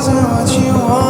wasn't what you wanted.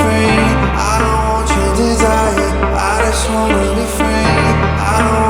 free. I don't want your desire. I just wanna be free. I don't.